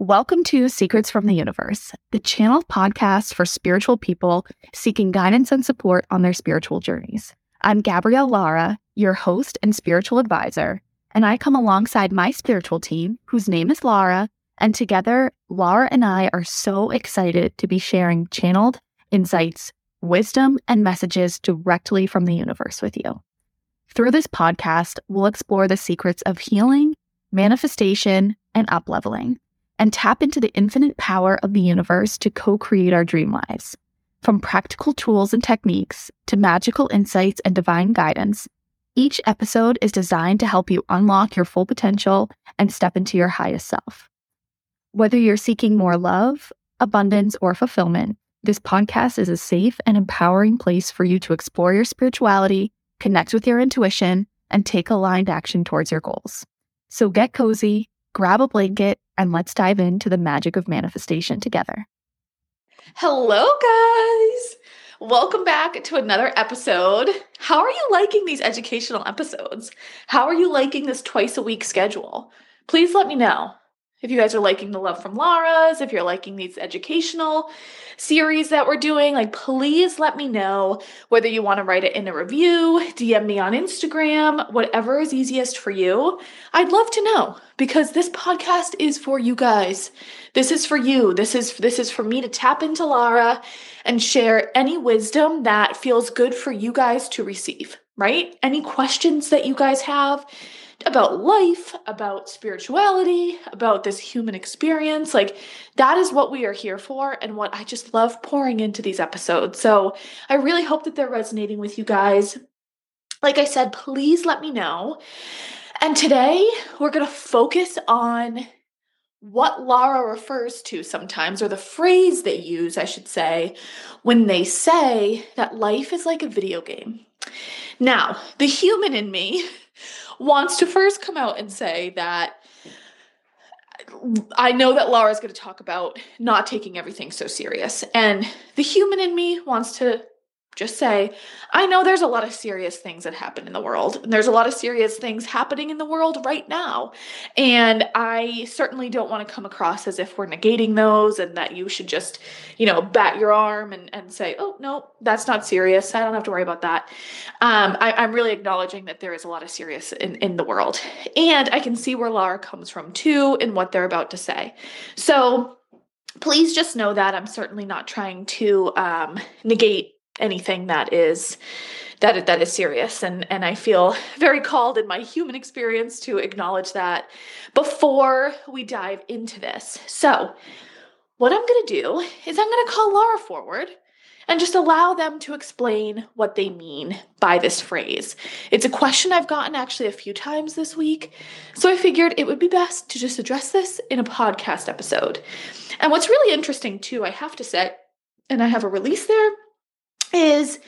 Welcome to Secrets from the Universe, the channel podcast for spiritual people seeking guidance and support on their spiritual journeys. I'm Gabrielle Laura, your host and spiritual advisor, and I come alongside my spiritual team, whose name is Laura, and together, Laura and I are so excited to be sharing channeled insights, wisdom, and messages directly from the universe with you. Through this podcast, we'll explore the secrets of healing, manifestation, and upleveling, and tap into the infinite power of the universe to co create our dream lives. From practical tools and techniques to magical insights and divine guidance, each episode is designed to help you unlock your full potential and step into your highest self. Whether you're seeking more love, abundance, or fulfillment, this podcast is a safe and empowering place for you to explore your spirituality, connect with your intuition, and take aligned action towards your goals. So get cozy, grab a blanket, and let's dive into the magic of manifestation together. Hello, guys. Welcome back to another episode. How are you liking these educational episodes? How are you liking this twice a week schedule? Please let me know if you guys are liking the love from Laura's, if you're liking these educational series that we're doing, like please let me know whether you want to write it in a review, DM me on Instagram, whatever is easiest for you. I'd love to know because this podcast is for you guys. This is for you. This is this is for me to tap into Laura and share any wisdom that feels good for you guys to receive, right? Any questions that you guys have, about life, about spirituality, about this human experience. Like, that is what we are here for, and what I just love pouring into these episodes. So, I really hope that they're resonating with you guys. Like I said, please let me know. And today, we're going to focus on what Laura refers to sometimes, or the phrase they use, I should say, when they say that life is like a video game. Now, the human in me wants to first come out and say that I know that Laura's going to talk about not taking everything so serious. And the human in me wants to just say, I know there's a lot of serious things that happen in the world. And there's a lot of serious things happening in the world right now. And I certainly don't want to come across as if we're negating those and that you should just, you know, bat your arm and, and say, oh, no, that's not serious. I don't have to worry about that. Um, I, I'm really acknowledging that there is a lot of serious in, in the world. And I can see where Laura comes from too in what they're about to say. So, please just know that I'm certainly not trying to um, negate anything that is that that is serious and and I feel very called in my human experience to acknowledge that before we dive into this. So, what I'm going to do is I'm going to call Laura forward and just allow them to explain what they mean by this phrase. It's a question I've gotten actually a few times this week, so I figured it would be best to just address this in a podcast episode. And what's really interesting too, I have to say, and I have a release there is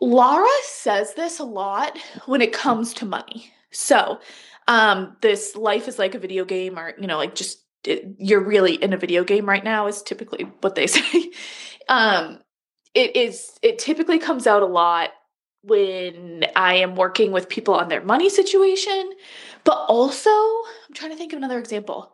Laura says this a lot when it comes to money. So, um, this life is like a video game, or you know, like just it, you're really in a video game right now is typically what they say. um, it is. It typically comes out a lot when I am working with people on their money situation, but also I'm trying to think of another example.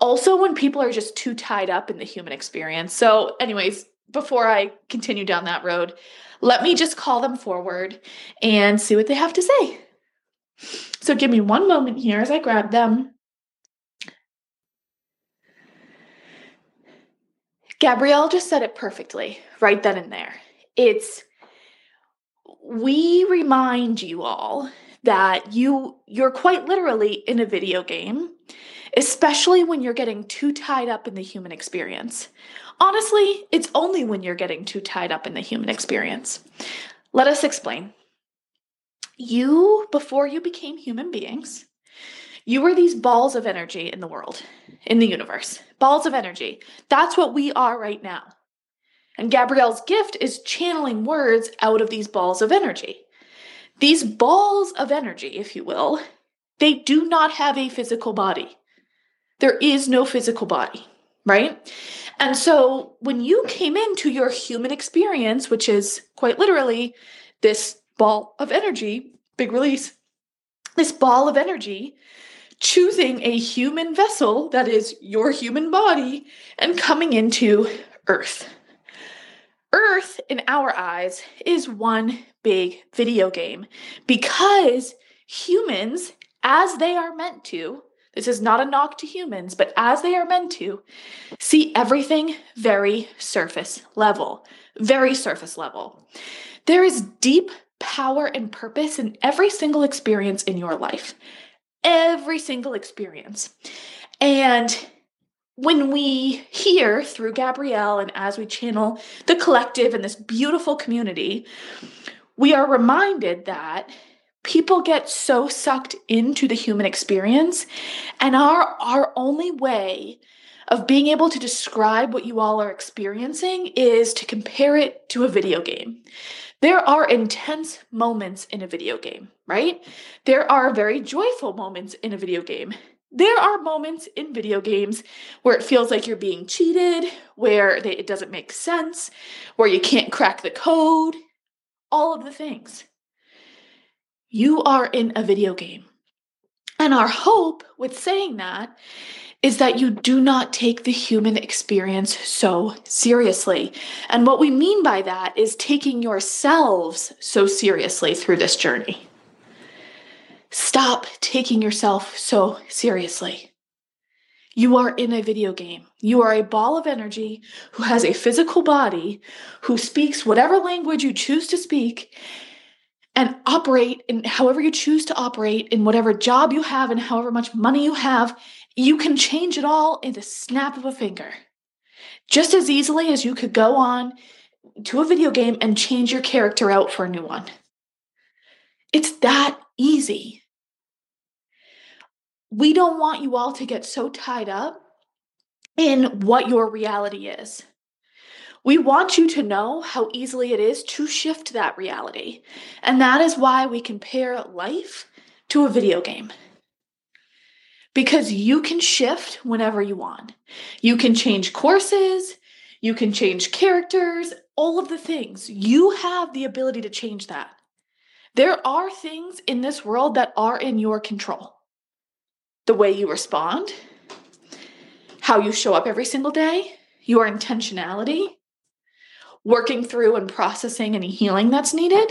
Also, when people are just too tied up in the human experience. So, anyways, before I continue down that road, let me just call them forward and see what they have to say. So give me one moment here as I grab them. Gabrielle just said it perfectly right then and there. It's we remind you all that you you're quite literally in a video game, especially when you're getting too tied up in the human experience. Honestly, it's only when you're getting too tied up in the human experience. Let us explain. You, before you became human beings, you were these balls of energy in the world, in the universe. Balls of energy. That's what we are right now. And Gabrielle's gift is channeling words out of these balls of energy. These balls of energy, if you will, they do not have a physical body. There is no physical body, right? And so when you came into your human experience, which is quite literally this ball of energy, big release, this ball of energy choosing a human vessel that is your human body and coming into Earth. Earth, in our eyes, is one big video game because humans, as they are meant to, this is not a knock to humans, but as they are meant to, see everything very surface level, very surface level. There is deep power and purpose in every single experience in your life, every single experience. And when we hear through Gabrielle and as we channel the collective and this beautiful community, we are reminded that people get so sucked into the human experience and our our only way of being able to describe what you all are experiencing is to compare it to a video game. There are intense moments in a video game, right? There are very joyful moments in a video game. There are moments in video games where it feels like you're being cheated, where they, it doesn't make sense, where you can't crack the code, all of the things. You are in a video game. And our hope with saying that is that you do not take the human experience so seriously. And what we mean by that is taking yourselves so seriously through this journey. Stop taking yourself so seriously. You are in a video game. You are a ball of energy who has a physical body, who speaks whatever language you choose to speak and operate in however you choose to operate in whatever job you have and however much money you have. You can change it all in the snap of a finger. Just as easily as you could go on to a video game and change your character out for a new one. It's that easy. We don't want you all to get so tied up in what your reality is. We want you to know how easily it is to shift that reality. And that is why we compare life to a video game. Because you can shift whenever you want. You can change courses, you can change characters, all of the things. You have the ability to change that. There are things in this world that are in your control. The way you respond, how you show up every single day, your intentionality, working through and processing any healing that's needed,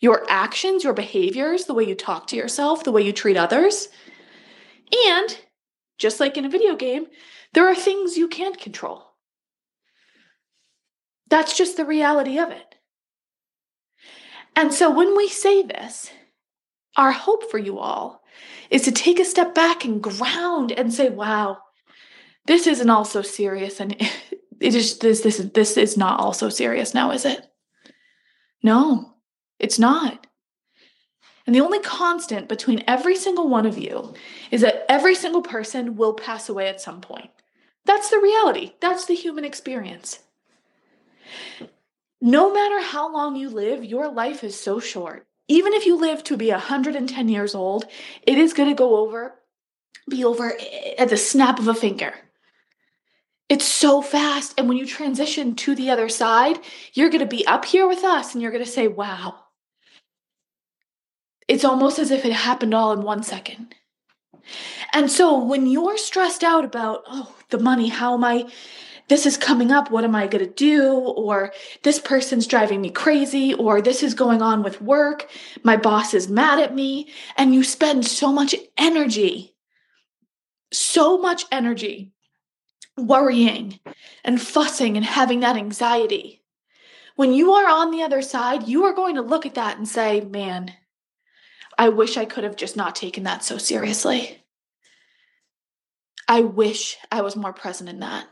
your actions, your behaviors, the way you talk to yourself, the way you treat others. And just like in a video game, there are things you can't control. That's just the reality of it. And so when we say this, our hope for you all is to take a step back and ground and say, wow, this isn't all so serious and it is this this this is not also serious now, is it? No, it's not. And the only constant between every single one of you is that every single person will pass away at some point. That's the reality. That's the human experience. No matter how long you live, your life is so short. Even if you live to be 110 years old, it is going to go over, be over at the snap of a finger. It's so fast. And when you transition to the other side, you're going to be up here with us and you're going to say, wow. It's almost as if it happened all in one second. And so when you're stressed out about, oh, the money, how am I, this is coming up, what am I going to do? Or this person's driving me crazy, or this is going on with work, my boss is mad at me, and you spend so much energy, so much energy worrying and fussing and having that anxiety. When you are on the other side, you are going to look at that and say, man, I wish I could have just not taken that so seriously. I wish I was more present in that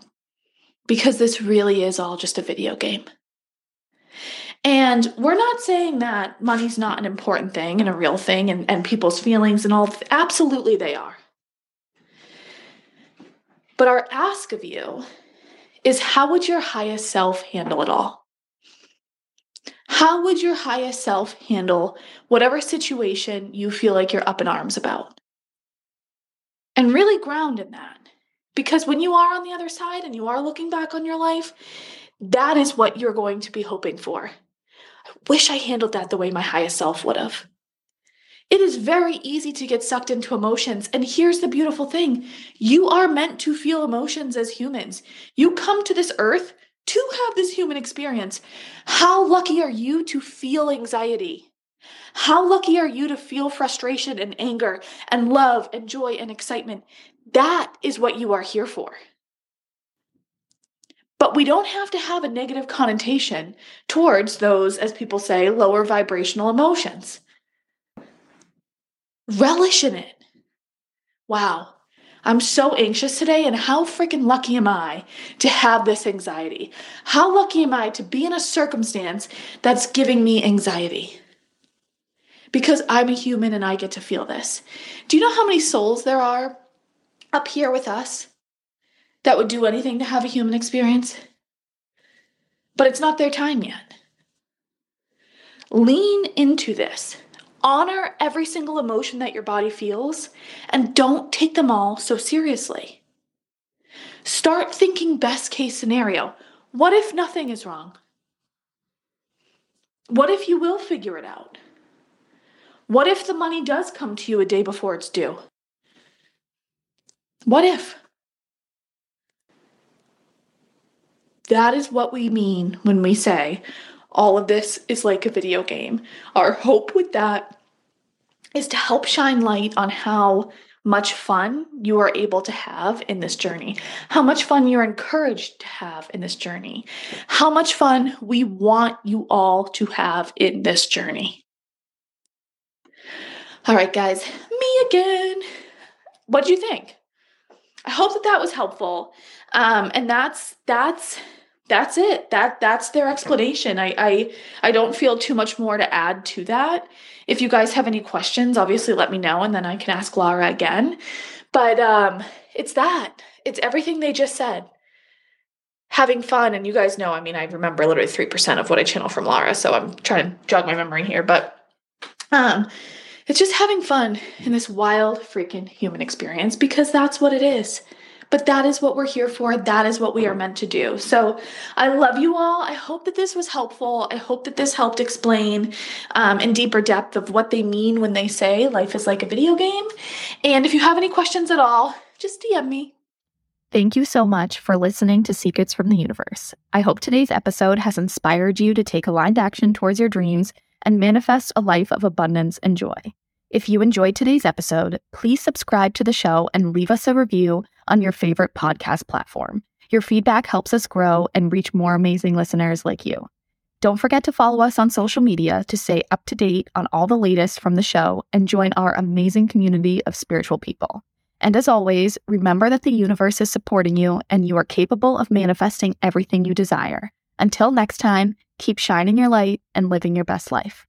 because this really is all just a video game. And we're not saying that money's not an important thing and a real thing and, and people's feelings and all. Absolutely, they are. But our ask of you is how would your highest self handle it all? How would your highest self handle whatever situation you feel like you're up in arms about? And really ground in that. Because when you are on the other side and you are looking back on your life, that is what you're going to be hoping for. I wish I handled that the way my highest self would have. It is very easy to get sucked into emotions. And here's the beautiful thing you are meant to feel emotions as humans. You come to this earth to have this human experience. How lucky are you to feel anxiety? How lucky are you to feel frustration and anger and love and joy and excitement? That is what you are here for. But we don't have to have a negative connotation towards those, as people say, lower vibrational emotions relish in it. Wow. I'm so anxious today, and how freaking lucky am I to have this anxiety? How lucky am I to be in a circumstance that's giving me anxiety? Because I'm a human and I get to feel this. Do you know how many souls there are up here with us that would do anything to have a human experience? But it's not their time yet. Lean into this. Honor every single emotion that your body feels and don't take them all so seriously. Start thinking best case scenario. What if nothing is wrong? What if you will figure it out? What if the money does come to you a day before it's due? What if? That is what we mean when we say all of this is like a video game. Our hope with that is to help shine light on how much fun you are able to have in this journey, how much fun you're encouraged to have in this journey, how much fun we want you all to have in this journey. All right, guys, me again. What do you think? I hope that that was helpful. Um, and that's that's that's it. That that's their explanation. I, I i don't feel too much more to add to that. If you guys have any questions obviously let me know and then i can ask Laura again. But um it's that. It's everything they just said. Having fun and you guys know i mean i remember literally 3% of what i channel from Laura so i'm trying to jog my memory here but um it's just having fun in this wild freaking human experience because that's what it is but that is what we're here for. That is what we are meant to do. So I love you all. I hope that this was helpful. I hope that this helped explain um, in deeper depth of what they mean when they say life is like a video game. And if you have any questions at all, just DM me. Thank you so much for listening to Secrets from the Universe. I hope today's episode has inspired you to take aligned action towards your dreams and manifest a life of abundance and joy. If you enjoyed today's episode, please subscribe to the show and leave us a review on your favorite podcast platform. Your feedback helps us grow and reach more amazing listeners like you. Don't forget to follow us on social media to stay up to date on all the latest from the show and join our amazing community of spiritual people. And as always, remember that the universe is supporting you and you are capable of manifesting everything you desire. Until next time, keep shining your light and living your best life.